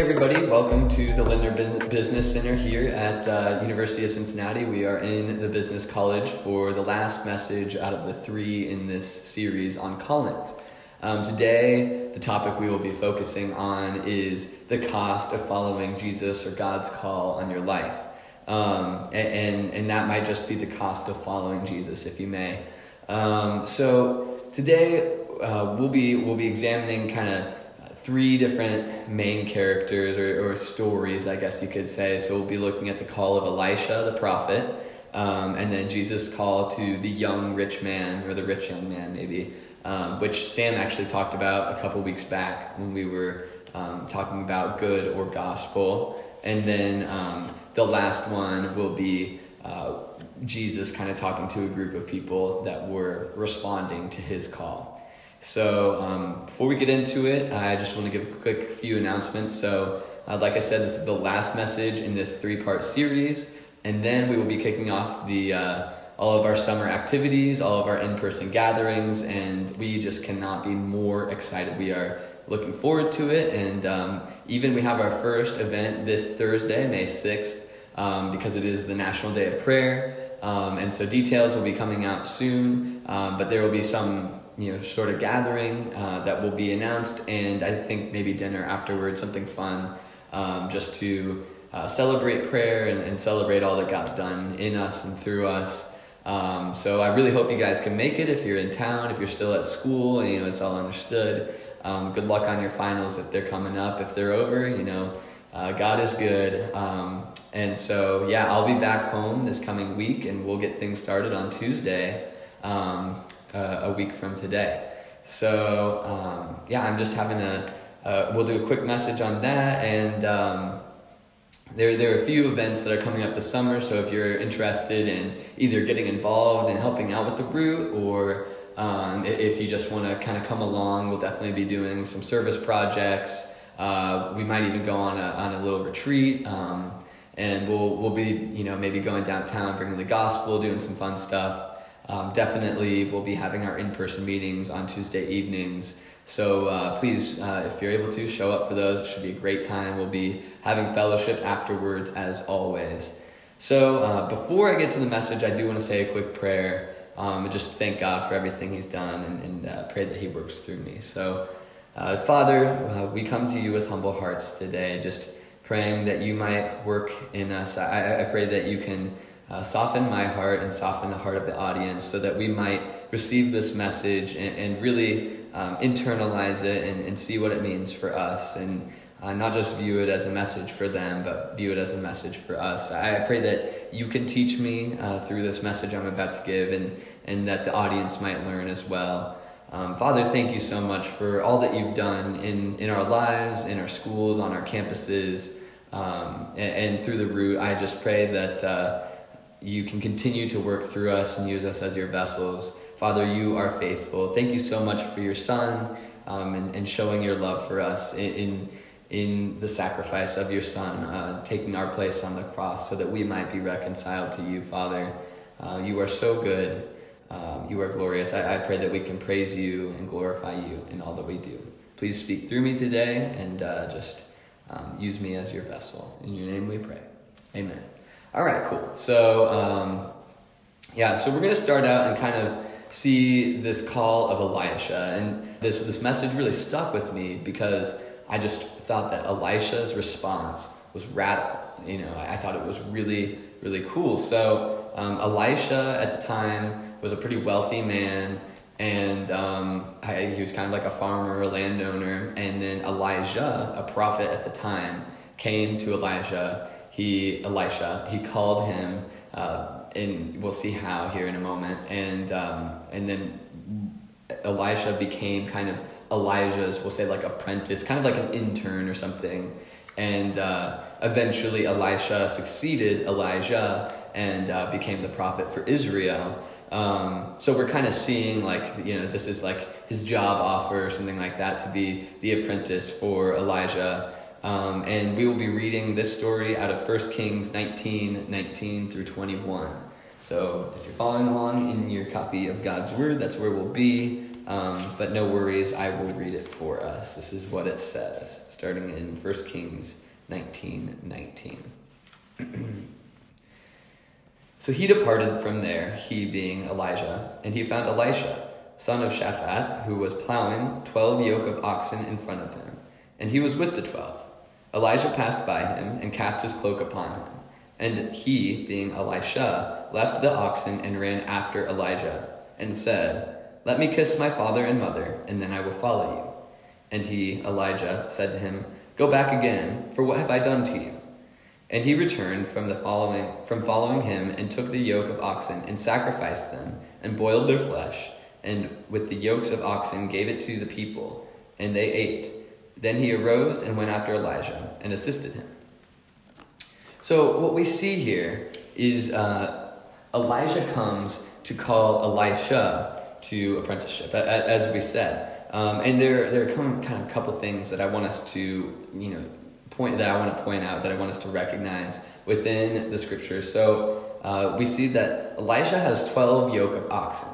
Everybody, welcome to the Lindner Business Center here at uh, University of Cincinnati. We are in the Business College for the last message out of the three in this series on callings. Um, today, the topic we will be focusing on is the cost of following Jesus or God's call on your life. Um, and, and, and, that might just be the cost of following Jesus, if you may. Um, so today, uh, we'll, be, we'll be examining kind of three different main characters or, or, stories, I guess you could say. So we'll be looking at the call of Elisha, the prophet, um, and then Jesus' call to the young rich man, or the rich young man, maybe, um, which Sam actually talked about a couple weeks back when we were um, talking about good or gospel. And then um, the last one will be uh, Jesus kind of talking to a group of people that were responding to his call. So um, before we get into it, I just want to give a quick few announcements. So, uh, like I said, this is the last message in this three-part series, and then we will be kicking off the uh, all of our summer activities, all of our in-person gatherings, and we just cannot be more excited. We are looking forward to it, and um, even we have our first event this Thursday, May sixth, um, because it is the National Day of Prayer. Um, and so details will be coming out soon, um, but there will be some you know sort of gathering uh, that will be announced, and I think maybe dinner afterwards, something fun, um, just to uh, celebrate prayer and, and, celebrate all that God's done in us and through us. Um, so I really hope you guys can make it if you're in town, if you're still at school, and you know it's all understood. Um, good luck on your finals if they're coming up. If they're over, you know uh, God is good. Um, and so yeah, I'll be back home this coming week, and we'll get things started on Tuesday. Um, uh, a week from today. So um, yeah, I'm just having a. Uh, we'll do a quick message on that, and um, there there are a few events that are coming up this summer. So if you're interested in either getting involved and helping out with the Root, or um, if you just want to kind of come along, we'll definitely be doing some service projects. Uh, we might even go on a on a little retreat. Um, and we'll we'll be you know maybe going downtown, bringing the gospel, doing some fun stuff. Um, definitely, we'll be having our in person meetings on Tuesday evenings. So uh, please, uh, if you're able to, show up for those. It should be a great time. We'll be having fellowship afterwards, as always. So uh, before I get to the message, I do want to say a quick prayer um, and just thank God for everything He's done and, and uh, pray that He works through me. So, uh, Father, uh, we come to you with humble hearts today, just praying that you might work in us. I, I pray that you can uh, soften my heart and soften the heart of the audience so that we might receive this message and, and really um, internalize it and, and, see what it means for us and uh, not just view it as a message for them, but view it as a message for us. I, pray that you can teach me uh, through this message I'm about to give and, and that the audience might learn as well. Um, Father, thank you so much for all that you've done in, in our lives, in our schools, on our campuses, um, and, and, through the Root. I just pray that uh, you can continue to work through us and use us as your vessels. Father, you are faithful. Thank you so much for your Son um, and, and showing your love for us in, in, in the sacrifice of your Son, uh, taking our place on the cross so that we might be reconciled to you, Father. Uh, you are so good. Um, you are glorious. I, I pray that we can praise you and glorify you in all that we do. Please speak through me today and uh, just um, use me as your vessel. In your name we pray. Amen. All right, cool. So, um, yeah, so we're going to start out and kind of see this call of Elisha. And this, this message really stuck with me because I just thought that Elisha's response was radical. You know, I, thought it was really, really cool. So, um, Elisha at the time was a pretty wealthy man. And um, I, he was kind of like a farmer, a landowner. And then Elijah, a prophet at the time, came to Elijah he Elisha he called him, uh, and we'll see how here in a moment. And um, and then Elisha became kind of Elijah's, we'll say like apprentice, kind of like an intern or something. And uh, eventually, Elisha succeeded Elijah and uh, became the prophet for Israel. Um, so we're kind of seeing like you know this is like his job offer or something like that to be the apprentice for Elijah. Um, and we will be reading this story out of 1 Kings 19 19 through 21. So if you're following along in your copy of God's Word, that's where we'll be. um, but no worries, I will read it for us. This is what it says, starting in 1 Kings 19 19. so he departed from there, he being Elijah, and he found Elisha, son of Shaphat, who was plowing twelve yoke of oxen in front of him, and he was with the twelve. Elijah passed by him and cast his cloak upon him. And he, being Elisha, left the oxen and ran after Elijah, and said, Let me kiss my father and mother, and then I will follow you. And he, Elijah, said to him, Go back again, for what have I done to you? And he returned from the following from following him and took the yoke of oxen and sacrificed them and boiled their flesh and with the yokes of oxen gave it to the people and they ate. Then he arose and went after Elijah and assisted him. So what we see here is uh, Elijah comes to call Elisha to apprenticeship, as we said. Um, and there, there are kind of a couple things that I want us to, you know, point that I want to point out that I want us to recognize within the scriptures. So uh, we see that Elisha has twelve yoke of oxen.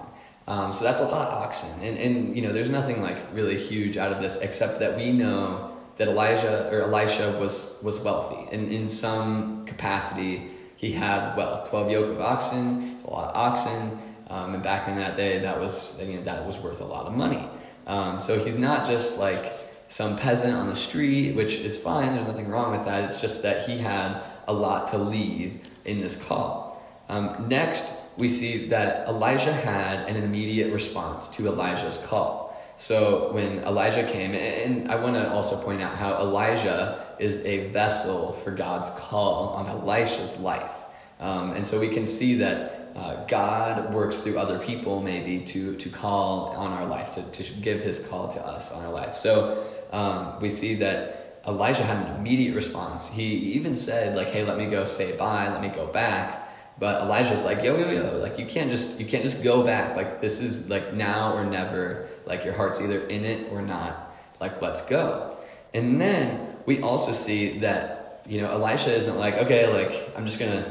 Um, so that's a lot of oxen, and and you know, there's nothing like really huge out of this except that we know that Elijah or Elisha was was wealthy, and in some capacity he had wealth. Twelve yoke of oxen, a lot of oxen, um, and back in that day, that was you know that was worth a lot of money. Um, so he's not just like some peasant on the street, which is fine. There's nothing wrong with that. It's just that he had a lot to leave in this call. Um, next, we see that Elijah had an immediate response to Elijah's call. So when Elijah came, and I want to also point out how Elijah is a vessel for God's call on Elisha's life. Um, and so we can see that uh, God works through other people maybe to, to call on our life, to, to give his call to us on our life. So um, we see that Elijah had an immediate response. He even said, like, hey, let me go say bye, let me go back. But Elijah's like, yo, yo, yo, like you can't just you can't just go back. Like this is like now or never. Like your heart's either in it or not. Like let's go. And then we also see that, you know, Elisha isn't like, okay, like I'm just gonna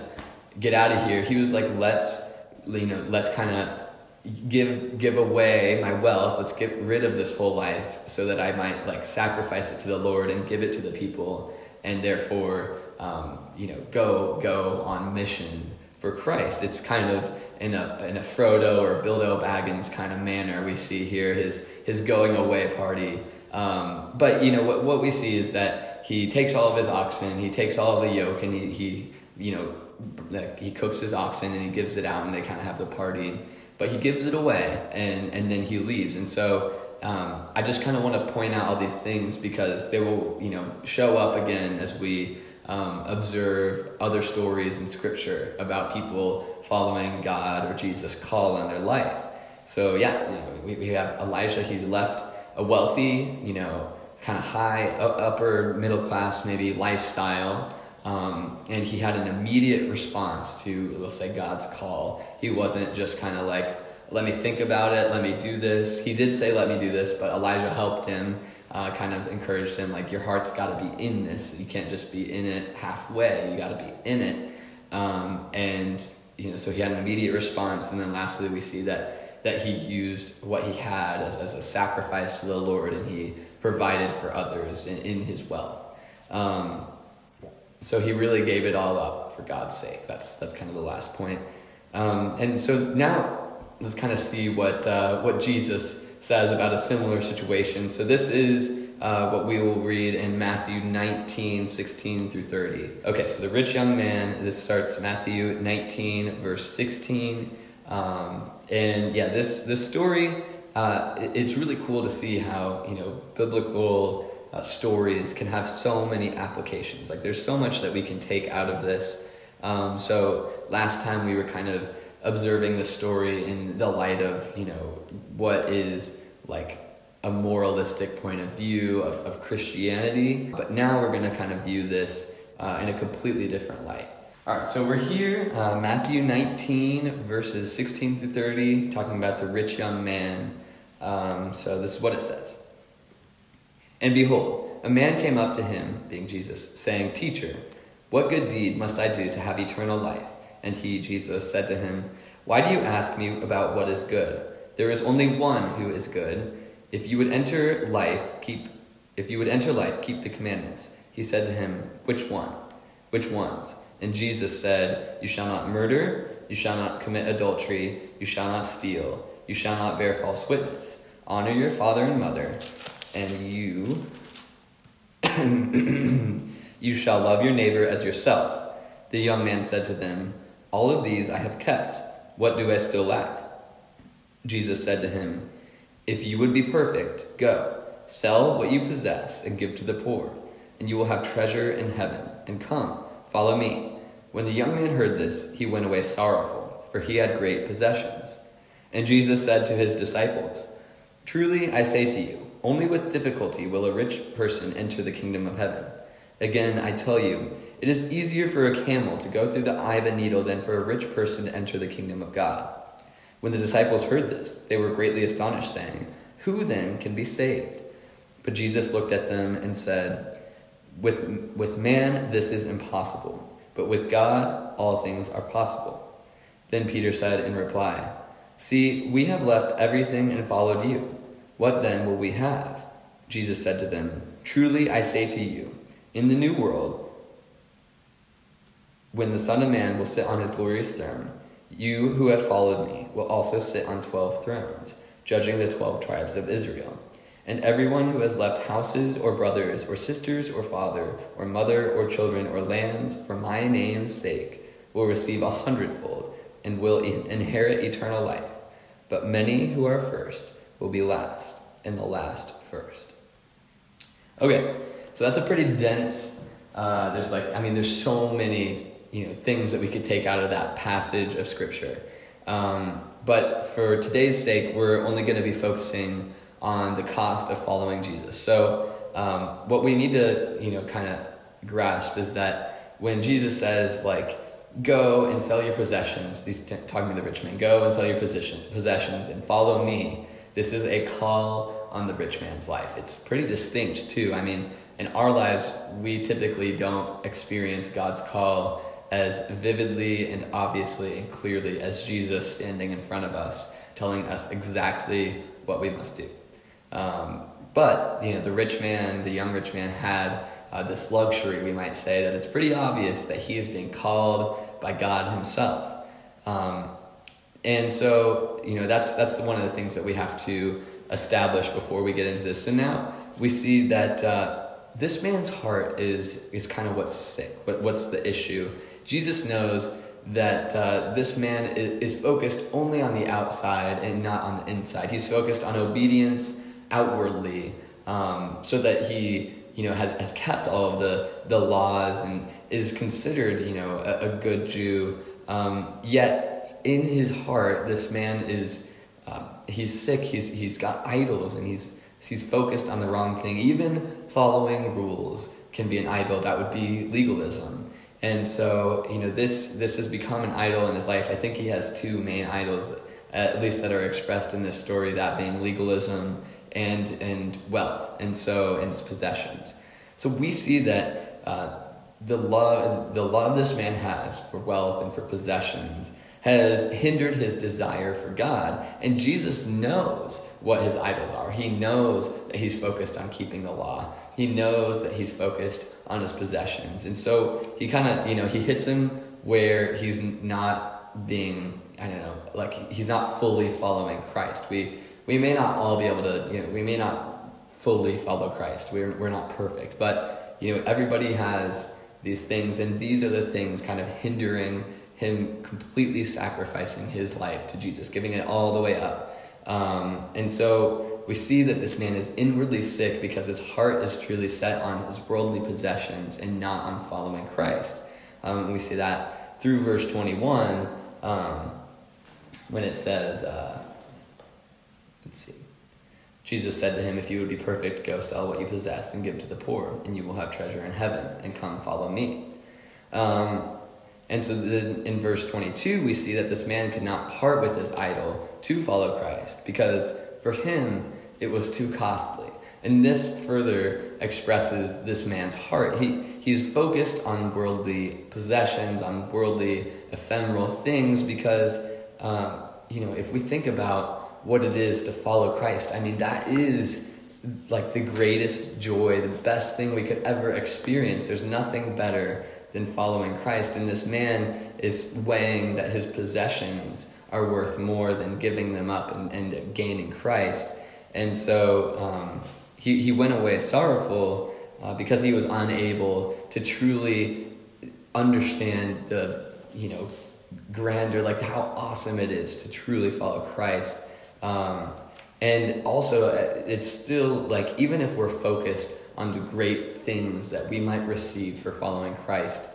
get out of here. He was like, let's you know, let's kind of give give away my wealth let's get rid of this whole life so that i might like sacrifice it to the lord and give it to the people and therefore um, you know go go on mission for christ. It's kind of in a in a frodo or bilbo baggins kind of manner we see here his his going away party. Um, but you know what, what we see is that he takes all of his oxen he takes all of the yoke and he, he you know like he cooks his oxen and he gives it out and they kind of have the party. But he gives it away and, and then he leaves. And so um, I just kind of want to point out all these things because they will, you know, show up again as we um, observe other stories in Scripture about people following God or Jesus' call on their life. So yeah, you know, we, we have Elijah. He's left a wealthy, you know, kind of high, upper middle class maybe lifestyle. Um, and he had an immediate response to, let's say, God's call. He wasn't just kind of like, let me think about it, let me do this. He did say, let me do this, but Elijah helped him, uh, kind of encouraged him, like, your heart's got to be in this. You can't just be in it halfway, you got to be in it. Um, and, you know, so he had an immediate response. And then lastly, we see that, that he used what he had as, as a sacrifice to the Lord and he provided for others in, in his wealth. Um, so he really gave it all up for God's sake. That's that's kind of the last point. Um, and so now let's kind of see what uh, what Jesus says about a similar situation. So this is uh, what we will read in Matthew 19, 16 through 30. Okay, so the rich young man, this starts Matthew 19, verse 16. Um, and yeah, this, this story, uh, it, it's really cool to see how, you know, biblical uh, stories can have so many applications. Like there's so much that we can take out of this. Um, so last time we were kind of observing the story in the light of you know what is like a moralistic point of view of, of Christianity, but now we're going to kind of view this uh, in a completely different light. All right, so we're here, uh, Matthew 19, verses 16 through 30, talking about the rich young man. Um, so this is what it says. And behold, a man came up to him, being Jesus, saying, Teacher, what good deed must I do to have eternal life? And he, Jesus, said to him, Why do you ask me about what is good? There is only one who is good. If you would enter life, keep if you would enter life, keep the commandments. He said to him, Which one? Which ones? And Jesus said, You shall not murder, you shall not commit adultery, you shall not steal, you shall not bear false witness. Honor your father and mother, and you you shall love your neighbor as yourself. The young man said to them, All of these I have kept. What do I still lack? Jesus said to him, If you would be perfect, go, sell what you possess and give to the poor, and you will have treasure in heaven. And come, follow me. When the young man heard this, he went away sorrowful, for he had great possessions. And Jesus said to his disciples, Truly I say to you, only with difficulty will a rich person enter the kingdom of heaven. Again, I tell you, it is easier for a camel to go through the eye of a needle than for a rich person to enter the kingdom of God. When the disciples heard this, they were greatly astonished, saying, Who then can be saved? But Jesus looked at them and said, With, with man this is impossible, but with God all things are possible. Then Peter said in reply, See, we have left everything and followed you. What then will we have? Jesus said to them, Truly I say to you, in the new world, when the Son of Man will sit on his glorious throne, you who have followed me will also sit on twelve thrones, judging the twelve tribes of Israel. And everyone who has left houses or brothers or sisters or father or mother or children or lands for my name's sake will receive a hundredfold and will inherit eternal life. But many who are first will be last, and the last first. Okay, so that's a pretty dense. Uh, there's like, I mean, there's so many you know things that we could take out of that passage of scripture. Um, but for today's sake, we're only going to be focusing on the cost of following Jesus. So um, what we need to you know kind of grasp is that when Jesus says like go and sell your possessions, he's t- talking to the rich man, go and sell your position, possessions and follow me. This is a call on the rich man's life. It's pretty distinct too. I mean, in our lives, we typically don't experience God's call as vividly and obviously and clearly as Jesus standing in front of us, telling us exactly what we must do. Um, but you know, the rich man, the young rich man, had uh, this luxury, we might say, that it's pretty obvious that he is being called by God Himself. Um, and so, you know, that's that's one of the things that we have to establish before we get into this. So now we see that uh, this man's heart is is kind of what's sick. What, what's the issue? Jesus knows that uh, this man is, focused only on the outside and not on the inside. He's focused on obedience outwardly, um, so that he you know has, has kept all of the, the laws and is considered you know a, a good Jew. Um, yet in his heart, this man is uh, he's sick. He's he's got idols and he's he's focused on the wrong thing. Even following rules can be an idol. That would be legalism. And so, you know, this this has become an idol in his life. I think he has two main idols, at least that are expressed in this story. That being legalism and and wealth, and so and his possessions. So we see that uh, the love the love this man has for wealth and for possessions has hindered his desire for God. And Jesus knows what his idols are. He knows that he's focused on keeping the law. He knows that he's focused on his possessions. And so he kind of, you know, he hits him where he's not being, I don't know, like he's not fully following Christ. We we may not all be able to, you know, we may not fully follow Christ. We're, we're not perfect, but, you know, everybody has these things, and these are the things kind of hindering him completely sacrificing his life to Jesus, giving it all the way up. Um, and so we see that this man is inwardly sick because his heart is truly set on his worldly possessions and not on following Christ. Um, we see that through verse 21 um, when it says, uh, Let's see. Jesus said to him, If you would be perfect, go sell what you possess and give to the poor, and you will have treasure in heaven, and come follow me. Um, and so then in verse 22, we see that this man could not part with his idol to follow Christ because for him it was too costly. And this further expresses this man's heart. He, he's focused on worldly possessions, on worldly ephemeral things because, um, you know, if we think about what it is to follow Christ. I mean, that is like the greatest joy, the best thing we could ever experience. There's nothing better than following Christ. And this man is weighing that his possessions are worth more than giving them up and, and gaining Christ. And so um, he, he went away sorrowful uh, because he was unable to truly understand the, you know, grandeur, like how awesome it is to truly follow Christ. Um, and also, uh, it's still like, even if we're focused on the great things that we might receive for following Christ,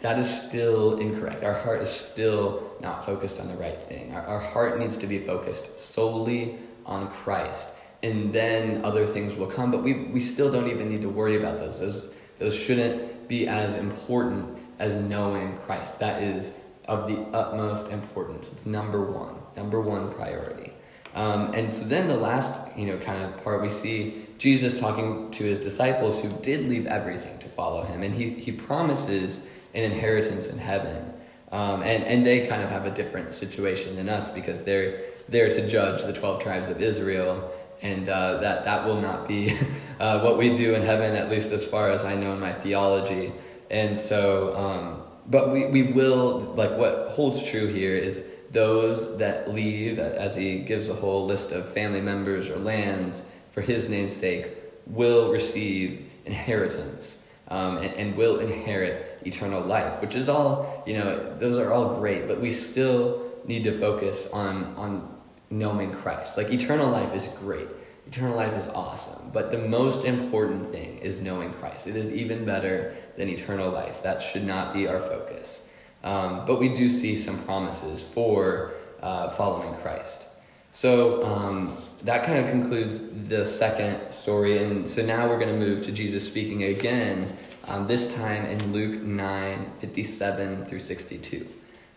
that is still incorrect. Our heart is still not focused on the right thing. Our, our heart needs to be focused solely on Christ. And then other things will come, but we, we still don't even need to worry about those. Those, those shouldn't be as important as knowing Christ. That is of the utmost importance. It's number one, number one priority. Um, and so then the last, you know, kind of part we see Jesus talking to his disciples who did leave everything to follow him, and he he promises an inheritance in heaven. Um, and and they kind of have a different situation than us because they're there to judge the twelve tribes of Israel, and uh, that that will not be uh, what we do in heaven, at least as far as I know in my theology. And so. Um, but we, we will, like, what holds true here is those that leave, as he gives a whole list of family members or lands for his name's sake, will receive inheritance um, and, and will inherit eternal life, which is all, you know, those are all great, but we still need to focus on, on knowing Christ. Like, eternal life is great. Eternal life is awesome, but the most important thing is knowing Christ. It is even better than eternal life. That should not be our focus. Um, but we do see some promises for uh, following Christ. So um, that kind of concludes the second story. And so now we're going to move to Jesus speaking again, um, this time in Luke 9 57 through 62.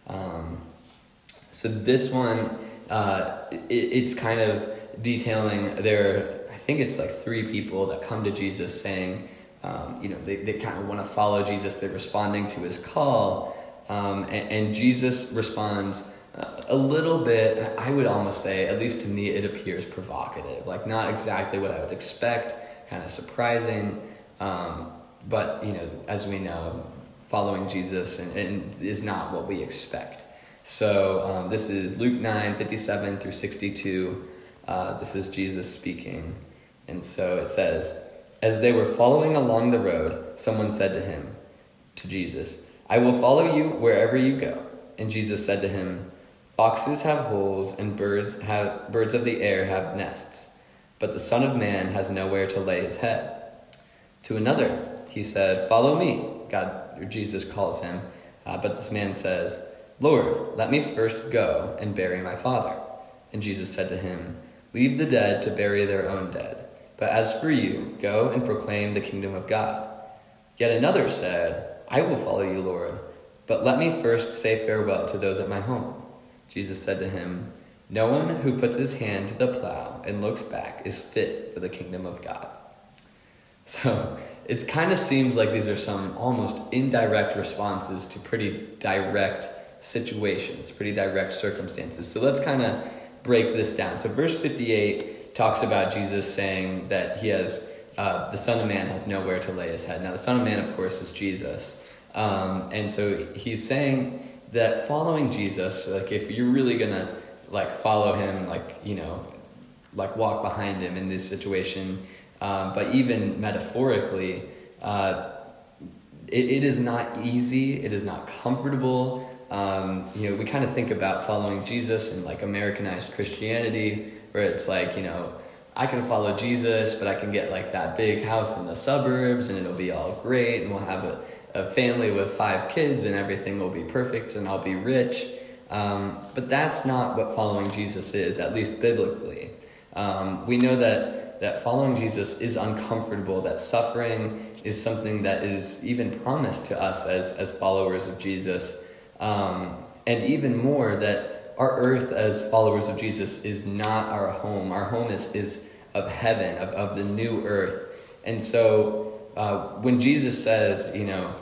Um, so this one, uh, it, it's kind of detailing there, I think it's like three people that come to Jesus saying, um, you know, they, they kind of want to follow Jesus. They're responding to his call. Um, and, and, Jesus responds a little bit, I would almost say, at least to me, it appears provocative. Like, not exactly what I would expect, kind of surprising. Um, but, you know, as we know, following Jesus and, and is not what we expect. So um, this is Luke 9 57 through 62. Uh, this is Jesus speaking. And so it says, As they were following along the road, someone said to him, to Jesus, I will follow you wherever you go. And Jesus said to him, Foxes have holes, and birds, have, birds of the air have nests, but the Son of Man has nowhere to lay his head. To another, he said, Follow me. God, Jesus calls him. Uh, but this man says, Lord, let me first go and bury my father. And Jesus said to him, Leave the dead to bury their own dead. But as for you, go and proclaim the kingdom of God. Yet another said, I will follow you, Lord, but let me first say farewell to those at my home. Jesus said to him, No one who puts his hand to the plow and looks back is fit for the kingdom of God. So it kind of seems like these are some almost indirect responses to pretty direct situations, pretty direct circumstances. So let's kind of break this down. So, verse 58 talks about Jesus saying that he has, uh, the Son of Man has nowhere to lay his head. Now, the Son of Man, of course, is Jesus. Um, and so he's saying that following Jesus, like if you're really to like follow him, like, you know, like walk behind him in this situation, um, but even metaphorically, uh, it, it is not easy, it is not comfortable. Um, you know, we kind of think about following Jesus and like Americanized Christianity, where it's like, you know, I can follow Jesus, but I can get like that big house in the suburbs and it'll be all great and we'll have a, a family with five kids and everything will be perfect and I'll be rich. Um, but that's not what following Jesus is, at least biblically. Um, we know that, that following Jesus is uncomfortable, that suffering is something that is even promised to us as, as followers of Jesus. Um, and even more, that our earth as followers of Jesus is not our home. Our home is, is of heaven, of, of the new earth. And so uh, when Jesus says, you know,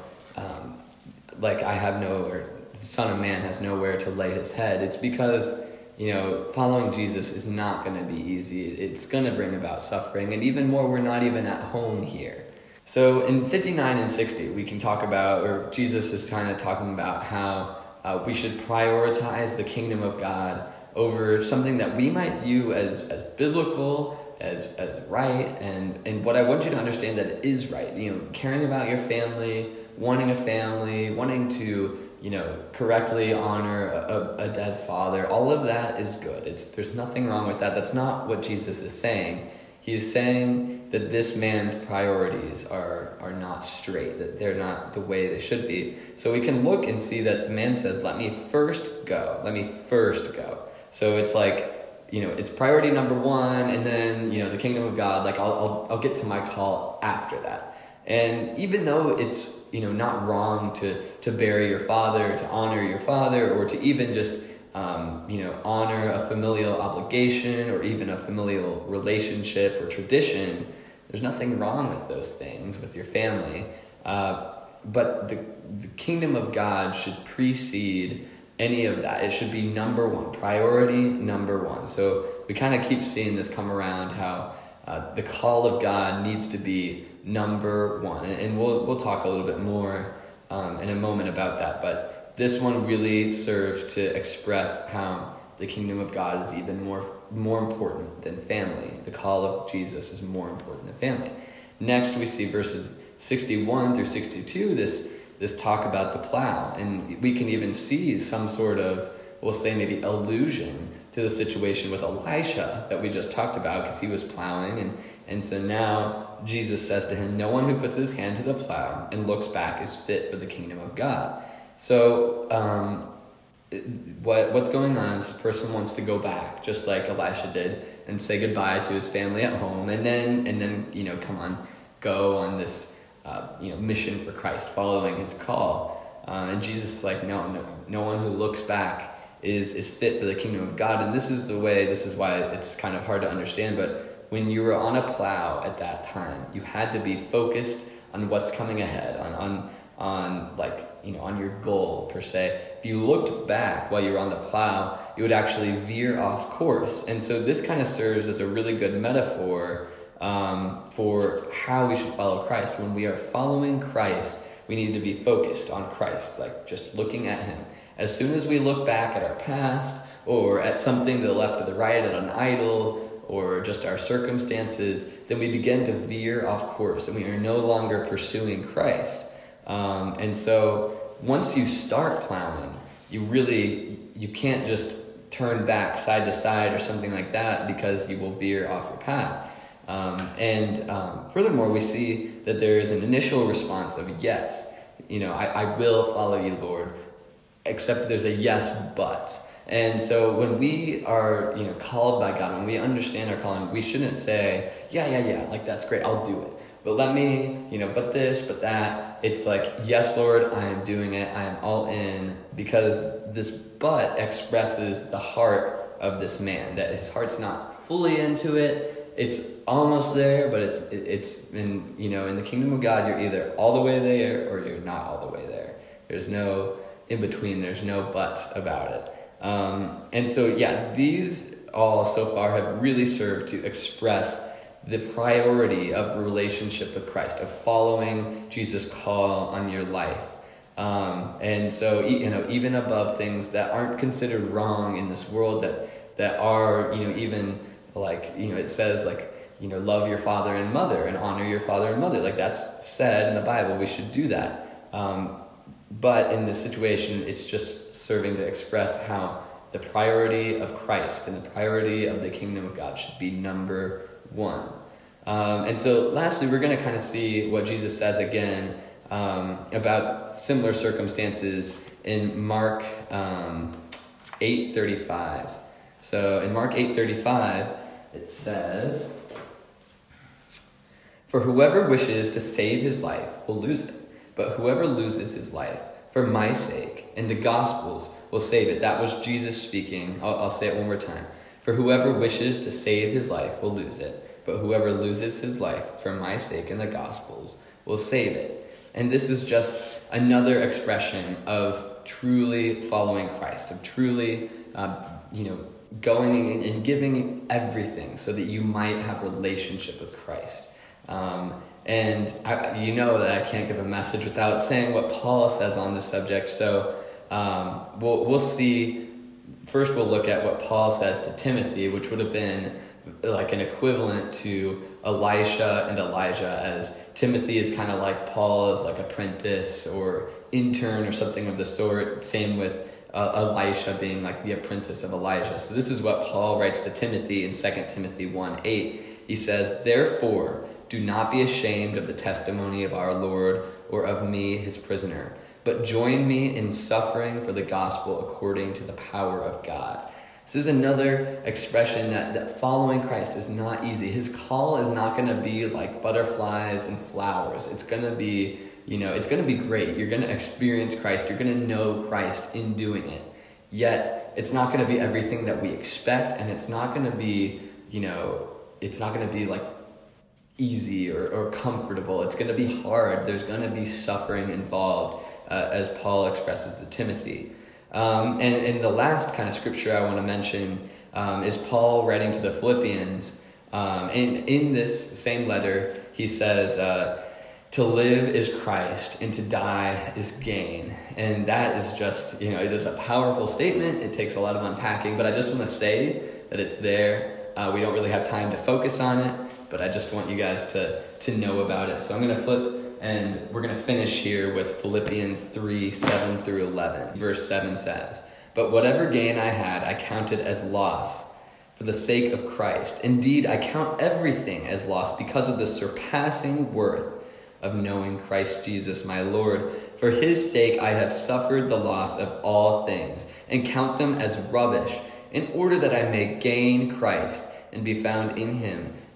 like, I have no, or the Son of Man has nowhere to lay his head, it's because you know, following Jesus is not going to be easy. It's going to bring about suffering, and even more, we're not even at home here. So in 59 and 60, we can talk about, or Jesus is kind of talking about how uh, we should prioritize the kingdom of God over something that we might view as, as biblical, as, as right, and, and what I want you to understand that is right. You know, caring about your family, wanting a family, wanting to you know, correctly honor a, a, dead father, all of that is good. It's, there's nothing wrong with that. That's not what Jesus is saying. He is saying that this man's priorities are, are not straight, that they're not the way they should be. So we can look and see that the man says, Let me first go. Let me first go. So it's like, you know, it's priority number one, and then, you know, the kingdom of God, like, I'll, I'll, I'll get to my call after that. And even though it's you know not wrong to to bury your father, to honor your father, or to even just um, you know honor a familial obligation or even a familial relationship or tradition, there's nothing wrong with those things with your family. Uh, but the the kingdom of God should precede any of that. It should be number one, priority number one. So we kind of keep seeing this come around how uh, the call of God needs to be number one. And we'll, we'll talk a little bit more um, in a moment about that. But this one really serves to express how the kingdom of God is even more, more important than family. The call of Jesus is more important than family. Next, we see verses 61 through 62, this, this talk about the plow. And we can even see some sort of, we'll say maybe allusion to the situation with Elisha that we just talked about because he was plowing. And, and so now Jesus says to him, No one who puts his hand to the plow and looks back is fit for the kingdom of God. So, um, what, what's going on is this person wants to go back, just like Elisha did, and say goodbye to his family at home, and then, and then you know, come on, go on this uh, you know, mission for Christ, following his call. Uh, and Jesus is like, no, no, no one who looks back is, is fit for the kingdom of God. And this is the way, this is why it's kind of hard to understand, but when you were on a plow at that time, you had to be focused on what's coming ahead, on, on, on like, you know, on your goal per se. If you looked back while you were on the plow, you would actually veer off course. And so this kind of serves as a really good metaphor um, for how we should follow Christ. When we are following Christ, we need to be focused on Christ, like just looking at Him. As soon as we look back at our past or at something to the left or the right, at an idol or just our circumstances, then we begin to veer off course and we are no longer pursuing Christ. Um, and so once you start plowing, you really you can't just turn back side to side or something like that because you will veer off your path. Um, and um, furthermore, we see that there is an initial response of yes. You know, I, I will follow you, Lord except there's a yes but. And so when we are, you know, called by God, when we understand our calling, we shouldn't say, yeah, yeah, yeah, like that's great, I'll do it. But let me, you know, but this, but that. It's like, yes, Lord, I am doing it. I am all in because this but expresses the heart of this man. That his heart's not fully into it. It's almost there, but it's it's in you know in the kingdom of God, you're either all the way there or you're not all the way there. There's no in between. There's no but about it. Um, and so, yeah, these all so far have really served to express the priority of relationship with Christ, of following Jesus' call on your life. Um, and so, you know, even above things that aren't considered wrong in this world, that that are, you know, even like, you know, it says like, you know, love your father and mother and honor your father and mother. Like that's said in the Bible. We should do that. Um, but in this situation, it's just serving to express how the priority of Christ and the priority of the kingdom of God should be number one. Um, and so, lastly, we're going to kind of see what Jesus says again um, about similar circumstances in Mark um, 8:35. So, in Mark 8:35, it says, "For whoever wishes to save his life will lose it." But whoever loses his life for my sake and the gospel's will save it. That was Jesus speaking. I'll, I'll say it one more time. For whoever wishes to save his life will lose it, but whoever loses his life for my sake and the gospel's will save it. And this is just another expression of truly following Christ, of truly, uh, you know, going and giving everything so that you might have relationship with Christ. Um, and I, you know that I can't give a message without saying what Paul says on this subject. So um, we'll, we'll see. First, we'll look at what Paul says to Timothy, which would have been like an equivalent to Elisha and Elijah, as Timothy is kind of like Paul like apprentice or intern or something of the sort. Same with uh, Elisha being like the apprentice of Elijah. So this is what Paul writes to Timothy in 2 Timothy 1 8. He says, Therefore, do not be ashamed of the testimony of our Lord or of me, his prisoner, but join me in suffering for the gospel according to the power of God. This is another expression that, that following Christ is not easy. His call is not going to be like butterflies and flowers. It's going to be, you know, it's going to be great. You're going to experience Christ. You're going to know Christ in doing it. Yet, it's not going to be everything that we expect, and it's not going to be, you know, it's not going to be like easy or, or comfortable. It's going to be hard. There's going to be suffering involved, uh, as Paul expresses to Timothy. Um, and, and the last kind of scripture I want to mention um, is Paul writing to the Philippians. Um, and in this same letter, he says, uh, To live is Christ, and to die is gain. And that is just, you know, it is a powerful statement. It takes a lot of unpacking, but I just want to say that it's there. Uh, we don't really have time to focus on it, but I just want you guys to, to know about it. So I'm going to flip and we're going to finish here with Philippians 3 7 through 11. Verse 7 says, But whatever gain I had, I counted as loss for the sake of Christ. Indeed, I count everything as loss because of the surpassing worth of knowing Christ Jesus my Lord. For his sake I have suffered the loss of all things, and count them as rubbish, in order that I may gain Christ and be found in him,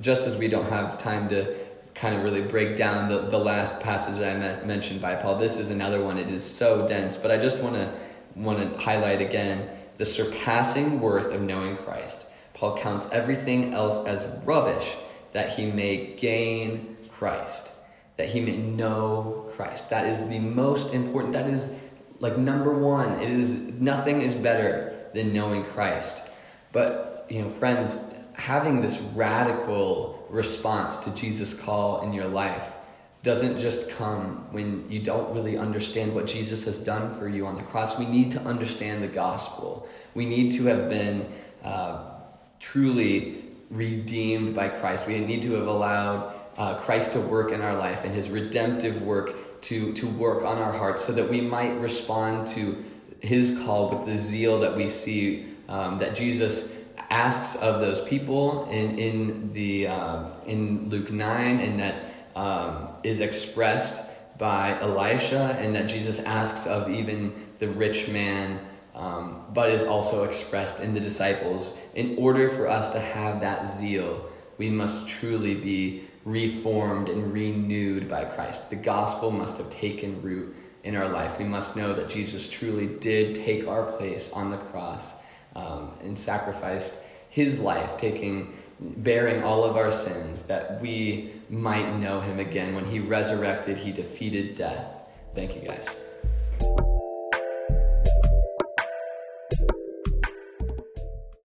just as we don't have time to kind of really break down the, the last passage that I mentioned by Paul. This is another one. It is so dense, but I just want to want to highlight again the surpassing worth of knowing Christ. Paul counts everything else as rubbish that he may gain Christ, that he may know Christ. That is the most important. That is like number one. It is nothing is better than knowing Christ. But you know, friends, having this radical response to Jesus' call in your life doesn't just come when you don't really understand what Jesus has done for you on the cross. We need to understand the gospel. We need to have been uh, truly redeemed by Christ. We need to have allowed uh, Christ to work in our life and his redemptive work to, to work on our hearts so that we might respond to his call with the zeal that we see um, that Jesus asks of those people in in the uh, in Luke nine, and that um, is expressed by Elisha, and that Jesus asks of even the rich man, um, but is also expressed in the disciples. In order for us to have that zeal, we must truly be reformed and renewed by Christ. The gospel must have taken root in our life. We must know that Jesus truly did take our place on the cross um, and sacrificed his life, taking bearing all of our sins, that we might know him again. When he resurrected, he defeated death. Thank you, guys.